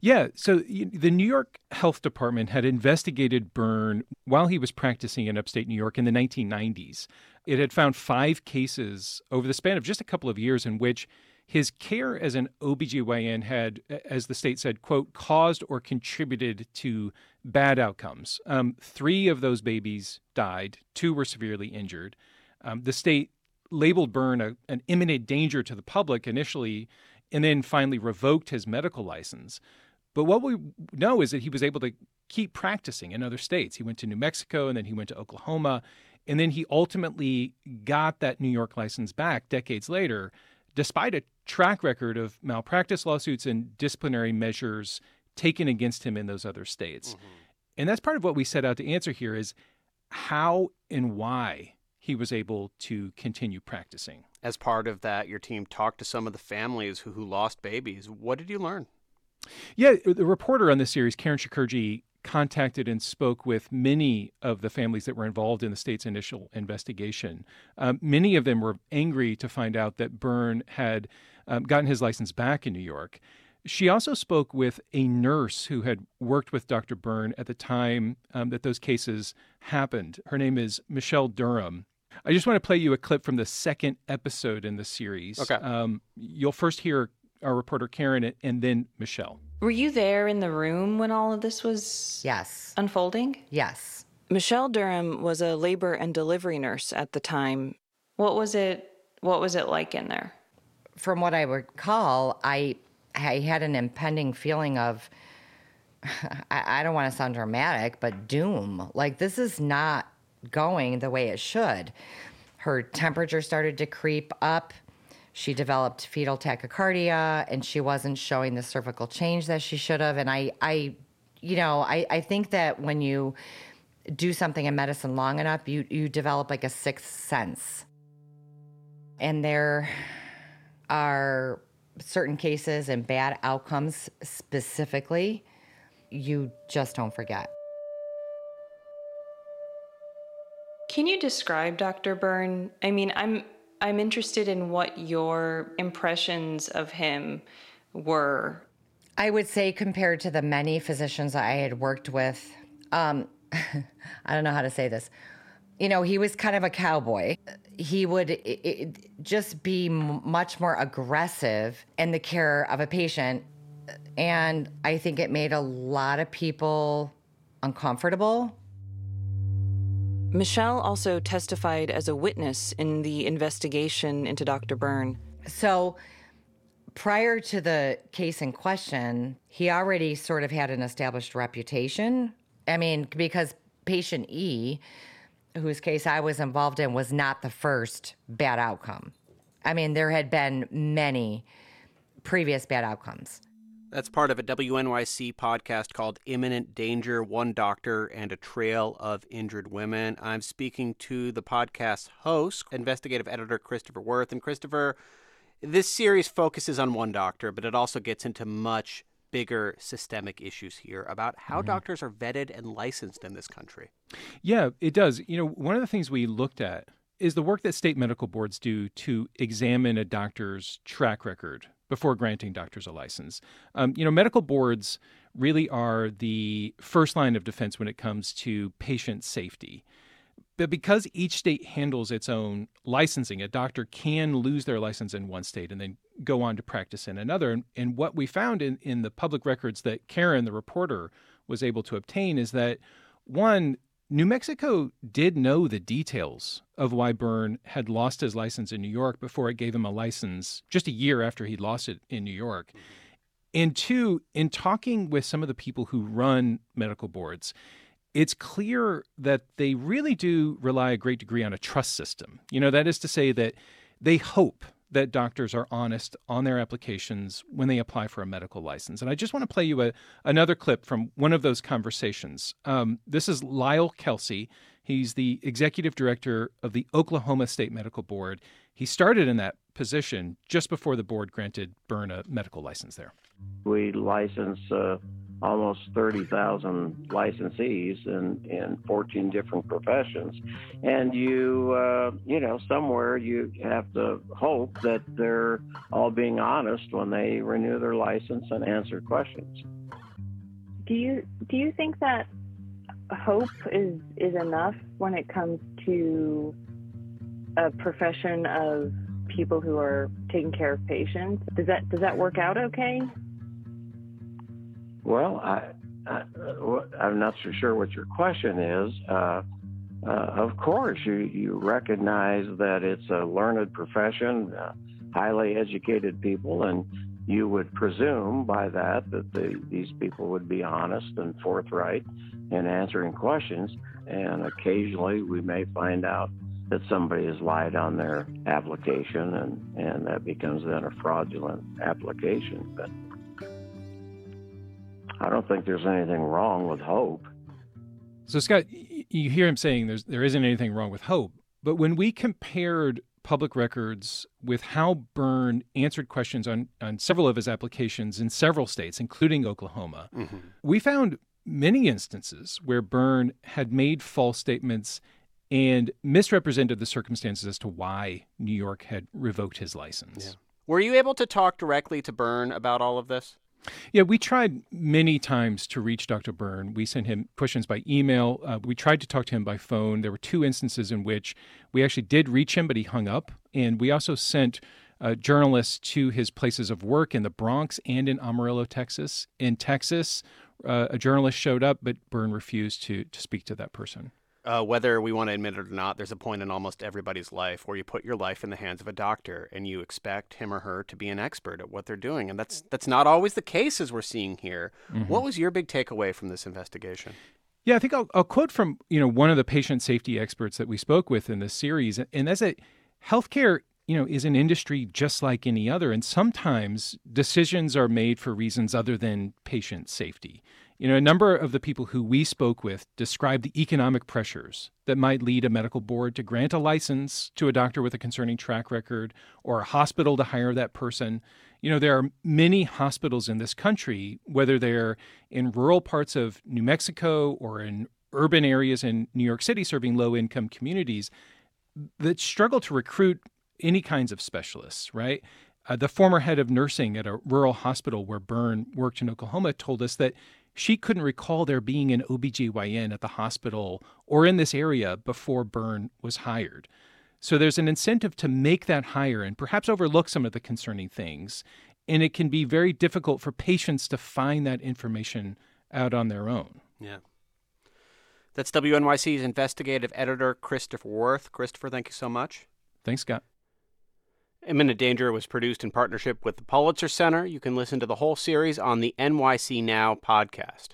S28: Yeah, so the New York Health Department had investigated Byrne while he was practicing in upstate New York in the 1990s. It had found five cases over the span of just a couple of years in which his care as an OBGYN had, as the state said, quote, caused or contributed to bad outcomes. Um, three of those babies died, two were severely injured. Um, the state labeled Byrne a, an imminent danger to the public initially, and then finally revoked his medical license. But what we know is that he was able to keep practicing in other states. He went to New Mexico and then he went to Oklahoma. And then he ultimately got that New York license back decades later, despite a track record of malpractice lawsuits and disciplinary measures taken against him in those other states. Mm-hmm. And that's part of what we set out to answer here is how and why he was able to continue practicing.
S2: As part of that, your team talked to some of the families who, who lost babies. What did you learn?
S28: Yeah, the reporter on this series, Karen Shakerdge, contacted and spoke with many of the families that were involved in the state's initial investigation. Um, many of them were angry to find out that Byrne had um, gotten his license back in New York. She also spoke with a nurse who had worked with Dr. Byrne at the time um, that those cases happened. Her name is Michelle Durham. I just want to play you a clip from the second episode in the series.
S2: Okay.
S28: Um, you'll first hear our reporter Karen and then Michelle.
S29: Were you there in the room when all of this was
S30: yes
S29: unfolding?
S30: Yes.
S29: Michelle Durham was a labor and delivery nurse at the time. What was it what was it like in there?
S30: From what I recall, I I had an impending feeling of I, I don't want to sound dramatic, but doom. Like this is not going the way it should. Her temperature started to creep up she developed fetal tachycardia and she wasn't showing the cervical change that she should have. And I, I, you know, I, I think that when you do something in medicine long enough, you, you develop like a sixth sense. And there are certain cases and bad outcomes specifically, you just don't forget.
S29: Can you describe Dr. Byrne? I mean, I'm I'm interested in what your impressions of him were.
S30: I would say, compared to the many physicians I had worked with, um, I don't know how to say this. You know, he was kind of a cowboy. He would it, it, just be much more aggressive in the care of a patient. And I think it made a lot of people uncomfortable
S29: Michelle also testified as a witness in the investigation into Dr. Byrne.
S30: So, prior to the case in question, he already sort of had an established reputation. I mean, because patient E, whose case I was involved in, was not the first bad outcome. I mean, there had been many previous bad outcomes.
S2: That's part of a WNYC podcast called Imminent Danger One Doctor and a Trail of Injured Women. I'm speaking to the podcast host, investigative editor Christopher Worth. And Christopher, this series focuses on one doctor, but it also gets into much bigger systemic issues here about how mm-hmm. doctors are vetted and licensed in this country.
S28: Yeah, it does. You know, one of the things we looked at is the work that state medical boards do to examine a doctor's track record before granting doctors a license. Um, you know, medical boards really are the first line of defense when it comes to patient safety. But because each state handles its own licensing, a doctor can lose their license in one state and then go on to practice in another. And, and what we found in, in the public records that Karen, the reporter, was able to obtain is that one, New Mexico did know the details of why Byrne had lost his license in New York before it gave him a license just a year after he'd lost it in New York. And two, in talking with some of the people who run medical boards, it's clear that they really do rely a great degree on a trust system. You know, that is to say that they hope that doctors are honest on their applications when they apply for a medical license. And I just want to play you a, another clip from one of those conversations. Um, this is Lyle Kelsey. He's the executive director of the Oklahoma State Medical Board. He started in that position just before the board granted Byrne a medical license there.
S31: We license uh, almost 30,000 licensees in, in 14 different professions. And you, uh, you know, somewhere you have to hope that they're all being honest when they renew their license and answer questions.
S32: Do you do you think that hope is is enough when it comes to a profession of people who are taking care of patients? Does that does that work out okay?
S31: Well, I, I, am not so sure what your question is. Uh, uh, of course, you, you recognize that it's a learned profession, uh, highly educated people, and you would presume by that that the, these people would be honest and forthright in answering questions. And occasionally we may find out that somebody has lied on their application, and, and that becomes then a fraudulent application. But I don't think there's anything wrong with hope.
S28: So, Scott, you hear him saying there's, there isn't anything wrong with hope. But when we compared public records with how Byrne answered questions on, on several of his applications in several states, including Oklahoma, mm-hmm. we found many instances where Byrne had made false statements and misrepresented the circumstances as to why New York had revoked his license.
S2: Yeah. Were you able to talk directly to Byrne about all of this?
S28: Yeah, we tried many times to reach Dr. Byrne. We sent him questions by email. Uh, we tried to talk to him by phone. There were two instances in which we actually did reach him, but he hung up. And we also sent uh, journalists to his places of work in the Bronx and in Amarillo, Texas. In Texas, uh, a journalist showed up, but Byrne refused to to speak to that person
S2: uh, whether we want to admit it or not, there's a point in almost everybody's life where you put your life in the hands of a doctor and you expect him or her to be an expert at what they're doing, and that's that's not always the case as we're seeing here. Mm-hmm. What was your big takeaway from this investigation?
S28: Yeah, I think I'll, I'll quote from you know one of the patient safety experts that we spoke with in this series, and that's that healthcare you know is an industry just like any other, and sometimes decisions are made for reasons other than patient safety. You know, a number of the people who we spoke with described the economic pressures that might lead a medical board to grant a license to a doctor with a concerning track record or a hospital to hire that person. You know, there are many hospitals in this country, whether they're in rural parts of New Mexico or in urban areas in New York City serving low income communities, that struggle to recruit any kinds of specialists, right? Uh, the former head of nursing at a rural hospital where Byrne worked in Oklahoma told us that she couldn't recall there being an OBGYN at the hospital or in this area before Byrne was hired. So there's an incentive to make that hire and perhaps overlook some of the concerning things. And it can be very difficult for patients to find that information out on their own.
S2: Yeah. That's WNYC's investigative editor, Christopher Worth. Christopher, thank you so much.
S28: Thanks, Scott.
S2: Imminent Danger was produced in partnership with the Pulitzer Center. You can listen to the whole series on the NYC Now podcast.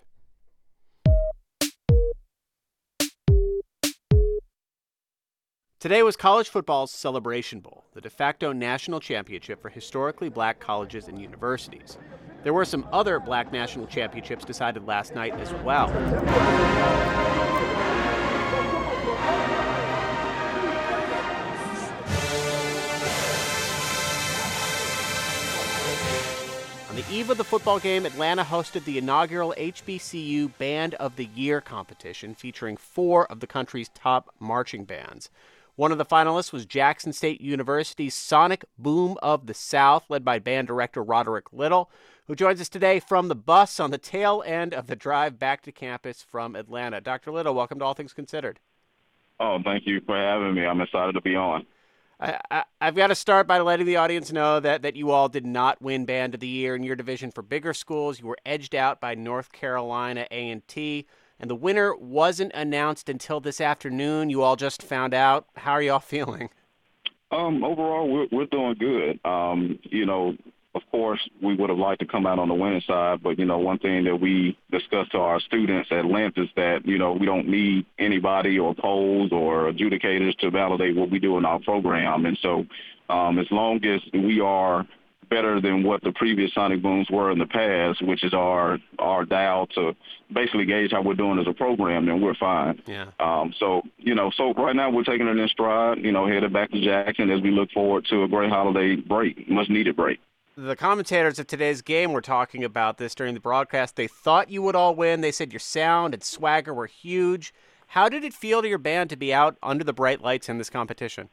S2: Today was college football's Celebration Bowl, the de facto national championship for historically black colleges and universities. There were some other black national championships decided last night as well. The eve of the football game, Atlanta hosted the inaugural HBCU Band of the Year competition featuring four of the country's top marching bands. One of the finalists was Jackson State University's Sonic Boom of the South, led by band director Roderick Little, who joins us today from the bus on the tail end of the drive back to campus from Atlanta. Dr. Little, welcome to All Things Considered.
S33: Oh, thank you for having me. I'm excited to be on.
S2: I, have got to start by letting the audience know that, that you all did not win Band of the Year in your division for bigger schools. You were edged out by North Carolina A&T, and the winner wasn't announced until this afternoon. You all just found out. How are you all feeling?
S33: Um, overall, we're, we're doing good. Um, you know, of course, we would have liked to come out on the winning side, but you know, one thing that we discuss to our students at length is that you know we don't need anybody or polls or adjudicators to validate what we do in our program, and so um, as long as we are better than what the previous sonic booms were in the past, which is our our dial to basically gauge how we're doing as a program, then we're fine.
S2: Yeah.
S33: Um, so you know, so right now we're taking it in stride. You know, headed back to Jackson as we look forward to a great holiday break, much needed break
S2: the commentators of today's game were talking about this during the broadcast. They thought you would all win. They said your sound and swagger were huge. How did it feel to your band to be out under the bright lights in this competition?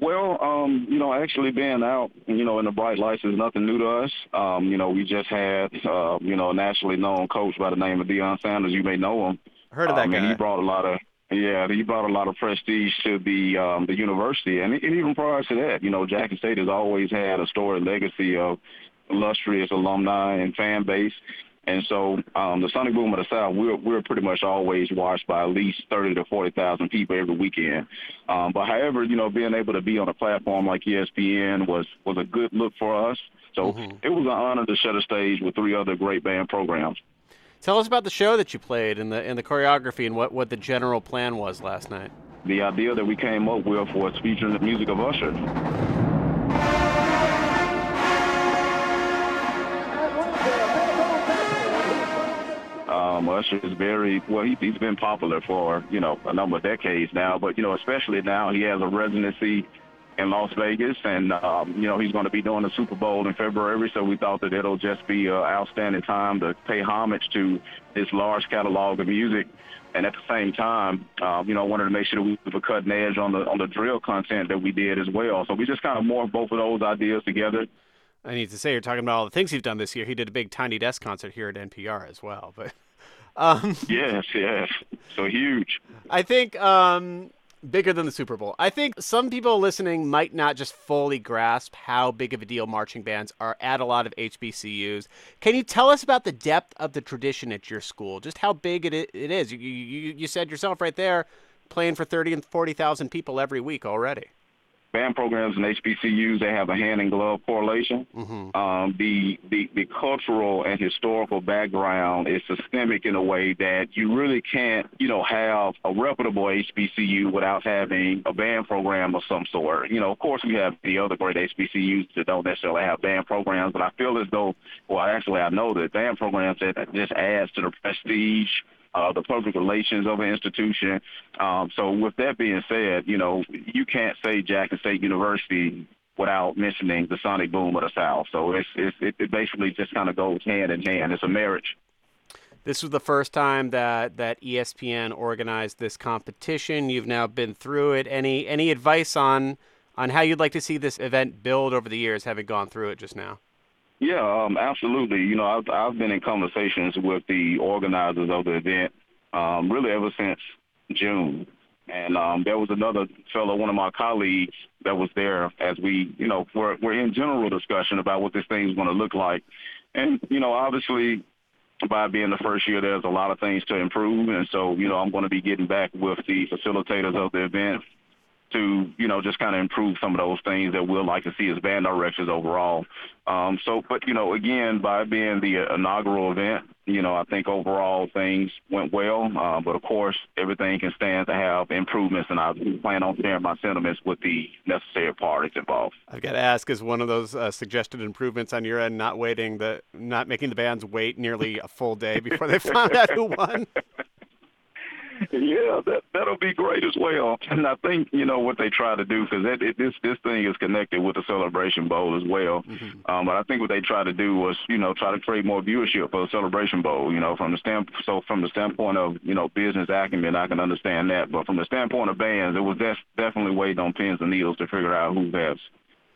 S33: Well, um, you know, actually being out, you know, in the bright lights is nothing new to us. Um, you know, we just had, uh, you know, a nationally known coach by the name of Deion Sanders. You may know him.
S2: Heard of that
S33: um,
S2: guy.
S33: And he brought a lot of yeah, he brought a lot of prestige to the um, the university, and, and even prior to that, you know, Jackson State has always had a storied legacy of illustrious alumni and fan base. And so um, the Sonic Boom of the South, we're we're pretty much always watched by at least thirty to forty thousand people every weekend. Um, but however, you know, being able to be on a platform like ESPN was was a good look for us. So mm-hmm. it was an honor to share the stage with three other great band programs.
S2: Tell us about the show that you played and the and the choreography and what, what the general plan was last night.
S33: The idea that we came up with was featuring the music of Usher. Um, Usher is very well. He, he's been popular for you know a number of decades now, but you know especially now he has a residency in Las Vegas, and um, you know he's going to be doing the Super Bowl in February. So we thought that it'll just be an outstanding time to pay homage to this large catalog of music, and at the same time, um, you know, wanted to make sure that we were cutting edge on the on the drill content that we did as well. So we just kind of morphed both of those ideas together.
S2: I need to say, you're talking about all the things he's done this year. He did a big Tiny Desk concert here at NPR as well, but. Um,
S33: yes, yes. So huge.
S2: I think um, bigger than the Super Bowl. I think some people listening might not just fully grasp how big of a deal marching bands are at a lot of HBCUs. Can you tell us about the depth of the tradition at your school? Just how big it it is. You you, you said yourself right there, playing for thirty and forty thousand people every week already
S33: band programs and HBCUs, they have a hand in glove correlation. Mm-hmm. Um, the, the the cultural and historical background is systemic in a way that you really can't, you know, have a reputable HBCU without having a band program of some sort. You know, of course, we have the other great HBCUs that don't necessarily have band programs, but I feel as though, well, actually, I know that band programs that just adds to the prestige uh, the public relations of an institution. Um, so with that being said, you know, you can't say Jackson State University without mentioning the sonic boom of the South. So it's, it's it basically just kind of goes hand in hand. It's a marriage.
S2: This was the first time that, that ESPN organized this competition. You've now been through it. Any any advice on on how you'd like to see this event build over the years, having gone through it just now?
S33: Yeah, um, absolutely. You know, I've, I've been in conversations with the organizers of the event um, really ever since June. And um, there was another fellow, one of my colleagues, that was there as we, you know, we're, we're in general discussion about what this thing is going to look like. And, you know, obviously, by being the first year, there's a lot of things to improve. And so, you know, I'm going to be getting back with the facilitators of the event to you know just kind of improve some of those things that we'll like to see as band directors overall. Um, so, but you know, again, by being the inaugural event, you know, I think overall things went well. Uh, but of course, everything can stand to have improvements, and I plan on sharing my sentiments with the necessary parties involved.
S2: I've got to ask: Is one of those uh, suggested improvements on your end not waiting the not making the bands wait nearly a full day before they find out who won?
S33: yeah, that that'll be great as well. And I think you know what they try to do because this this thing is connected with the Celebration Bowl as well. Mm-hmm. Um, but I think what they tried to do was you know try to create more viewership for the Celebration Bowl. You know, from the stand so from the standpoint of you know business acumen, I can understand that. But from the standpoint of bands, it was def- definitely waiting on pins and needles to figure out who has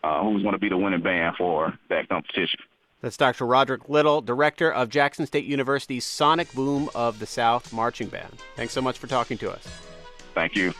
S33: uh, who's going to be the winning band for that competition.
S2: That's Dr. Roderick Little, director of Jackson State University's Sonic Boom of the South Marching Band. Thanks so much for talking to us.
S33: Thank you.